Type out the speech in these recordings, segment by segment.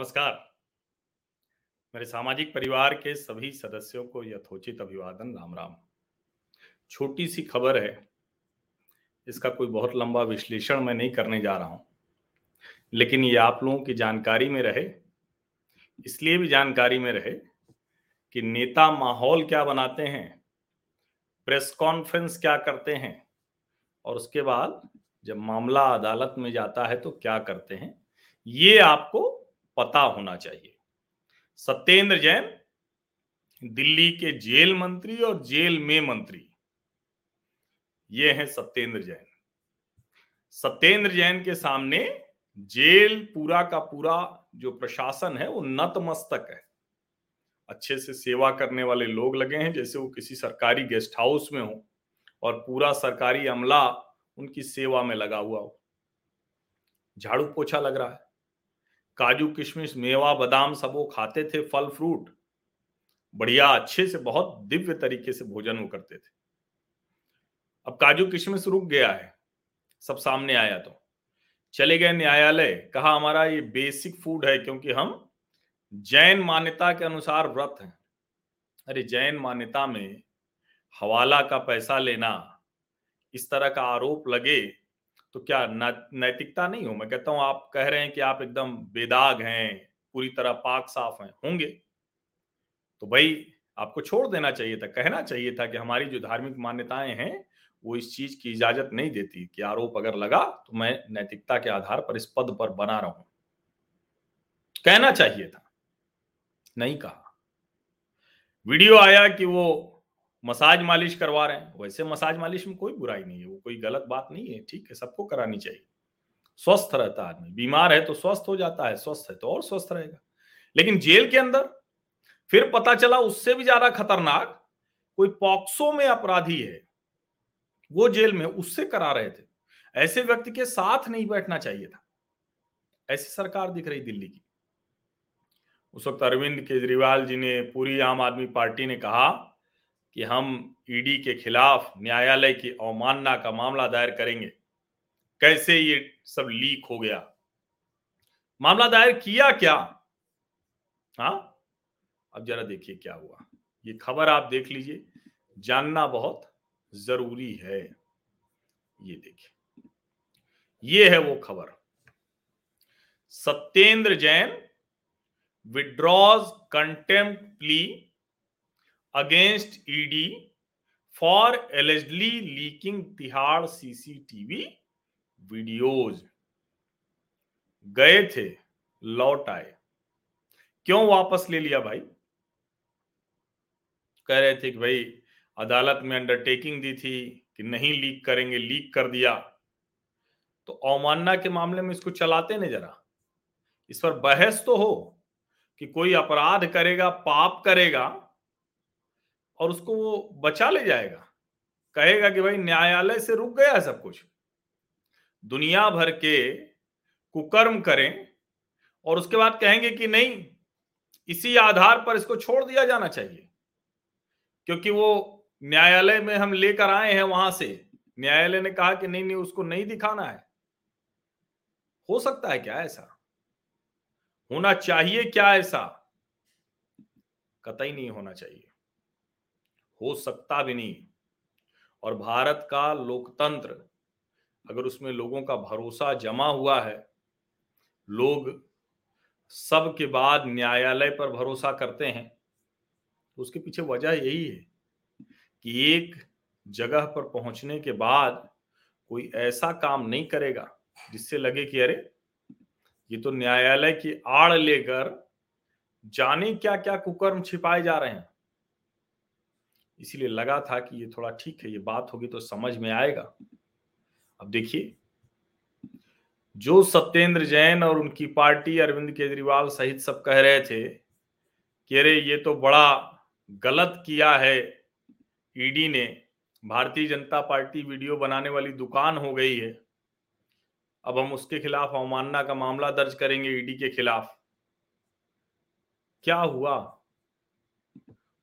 नमस्कार। मेरे सामाजिक परिवार के सभी सदस्यों को यथोचित अभिवादन राम राम छोटी सी खबर है, इसका कोई बहुत लंबा विश्लेषण मैं नहीं करने जा रहा हूँ, लेकिन ये आप लोगों की जानकारी में रहे, इसलिए भी जानकारी में रहे कि नेता माहौल क्या बनाते हैं, प्रेस कॉन्फ्रेंस क्या करते हैं, और उसके बाद जब मामला अदालत में जाता है तो क्या करते हैं, ये आपको पता होना चाहिए। सत्येंद्र जैन, दिल्ली के जेल मंत्री और जेल में मंत्री, ये हैं सत्येंद्र जैन। सत्येंद्र जैन के सामने जेल पूरा का पूरा जो प्रशासन है, वो नतमस्तक है। अच्छे से सेवा करने वाले लोग लगे हैं, जैसे वो किसी सरकारी गेस्ट हाउस में हो और पूरा सरकारी अमला उनकी सेवा में लगा हुआ हो। झाड़ू पोछा लग रहा है। काजू, किशमिश, मेवा, बादाम सब वो खाते थे, फल, फ्रूट। बढ़िया, अच्छे से, बहुत दिव्य तरीके से भोजन वो करते थे। अब काजू, किशमिश रुक गया है, सब सामने आया तो। चले गए न्यायालय, कहा, हमारा ये बेसिक फ़ूड है, क्योंकि हम जैन मान्यता के अनुसार व्रत हैं। अरे, जैन मान्यता में हवाला का पैसा लेना, इस तरह का आरोप लगे तो क्या नैतिकता नहीं हो? मैं कहता हूँ, आप कह रहे हैं कि आप एकदम बेदाग हैं, पूरी तरह पाक साफ़ हैं, होंगे। तो भाई, आपको छोड़ देना चाहिए था, कहना चाहिए था कि हमारी जो धार्मिक मान्यताएँ हैं, वो इस चीज़ की इजाज़त नहीं देती कि आरोप अगर लगा तो मैं नैतिकता के आधार पर इस पद पर बना रहूँ। कहना चाहिए था, नहीं कहा। वीडियो आया कि वो मसाज मालिश करवा रहे हैं। वैसे मसाज मालिश में कोई बुराई नहीं है, वो कोई गलत बात नहीं है, ठीक है, सबको करानी चाहिए। स्वस्थ रहता आदमी, बीमार है तो स्वस्थ हो जाता है, स्वस्थ है तो और स्वस्थ रहेगा। लेकिन जेल के अंदर फिर पता चला उससे भी ज़्यादा खतरनाक, कोई पॉक्सो में अपराधी है, वो जेल में उससे करा रहे थे। ऐसे व्यक्ति के साथ नहीं बैठना चाहिए था। ऐसी सरकार दिख रही दिल्ली की। उस वक्त अरविंद केजरीवाल जी ने पूरी आम आदमी पार्टी ने कहा कि हम ईडी के खिलाफ न्यायालय की अवमानना का मामला दायर करेंगे। कैसे ये सब लीक हो गया? मामला दायर किया क्या? हाँ? अब जरा देखिए क्या हुआ। ये खबर आप देख लीजिए। जानना बहुत ज़रूरी है। ये देखिए। ये है वो खबर। Satyendra Jain withdraws contempt plea against ED for allegedly leaking Tihar CCTV videos गए थे, लौट आए। क्यों वापस ले लिया भाई? कह रहे थे कि भाई, अदालत में अंडरटेकिंग दी थी कि नहीं लीक करेंगे लीक कर दिया। तो अवमानना के मामले में इसको चलाते नहीं जरा। इस पर बहस तो हो कि कोई अपराध करेगा, पाप करेगा और उसको वो बचा ले जाएगा। कहेगा कि भाई न्यायालय से रुक गया है सब कुछ। दुनिया भर के कुकर्म करें और उसके बाद कहेंगे कि नहीं, इसी आधार पर इसको छोड़ दिया जाना चाहिए। क्योंकि वो न्यायालय में हम लेकर आए हैं वहाँ से। न्यायालय ने कहा कि नहीं नहीं, उसको नहीं दिखाना है। हो सकता है क्या ऐसा? होना चाहिए क्या ऐसा? कतई नहीं होना चाहिए। हो सकता भी नहीं। और भारत का लोकतंत्र, अगर उसमें लोगों का भरोसा जमा हुआ है, लोग सब के बाद न्यायालय पर भरोसा करते हैं तो उसके पीछे वजह यही है कि एक जगह पर पहुँचने के बाद कोई ऐसा काम नहीं करेगा जिससे लगे कि अरे, ये तो न्यायालय की आड़ लेकर जाने क्या क्या कुकर्म छिपाए जा रहे हैं। इसीलिए लगा था कि ये थोड़ा ठीक है, ये बात होगी तो समझ में आएगा। अब देखिए, जो सत्येंद्र जैन और उनकी पार्टी अरविंद केजरीवाल सहित सब कह रहे थे कि अरे ये तो बड़ा गलत किया है, ईडी ने, भारतीय जनता पार्टी वीडियो बनाने वाली दुकान हो गई है। अब हम उसके खिलाफ अवमानना का मामला दर्ज करेंगे ईडी के खिलाफ। क्या हुआ?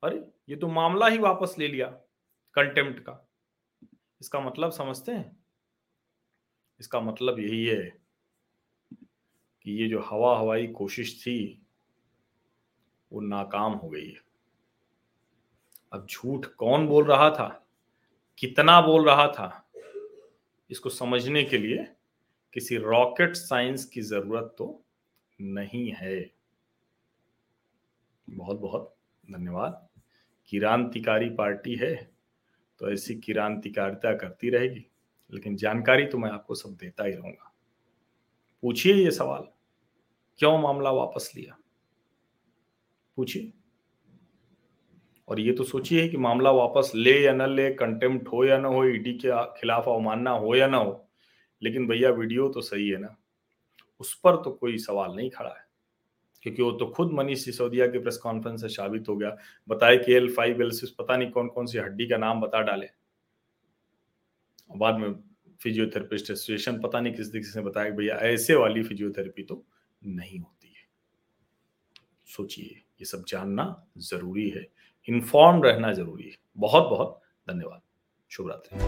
अरे, ये तो मामला ही वापस ले लिया कंटेम्प्ट का। इसका मतलब समझते हैं? इसका मतलब यही है कि ये जो हवा हवाई कोशिश थी, वो नाकाम हो गई है। अब झूठ कौन बोल रहा था? कितना बोल रहा था? इसको समझने के लिए किसी रॉकेट साइंस की ज़रूरत तो नहीं है। बहुत बहुत धन्यवाद। किरांतिकारी पार्टी है तो ऐसी किरांतिकारिता करती रहेगी। लेकिन जानकारी तो मैं आपको सब देता ही रहूँगा। पूछिए ये सवाल, क्यों मामला वापस लिया? पूछिए। और ये तो सोचिए कि मामला वापस ले या न ले कंटेम्प्ट हो या ना हो ईडी के खिलाफ अवमानना हो या ना हो, लेकिन भैया वीडियो तो सही है ना? उस पर तो कोई सवाल नहीं खड़ा है। क्योंकि वो तो खुद मनीष सिसोदिया के प्रेस कॉन्फ्रेंस से साबित हो गया। बताए कि एल फाइव एल सिक्स पता नहीं कौन कौन सी हड्डी का नाम बता डाले। बाद में फिजियोथेरेपिस्ट एसोसिएशन पता नहीं किस तरीके से बताया भैया, ऐसे वाली फिजियोथेरेपी तो नहीं होती है। सोचिए, ये सब जानना ज़रूरी है। इन्फॉर्म रहना ज़रूरी है। बहुत बहुत धन्यवाद। शुभ रात्रि।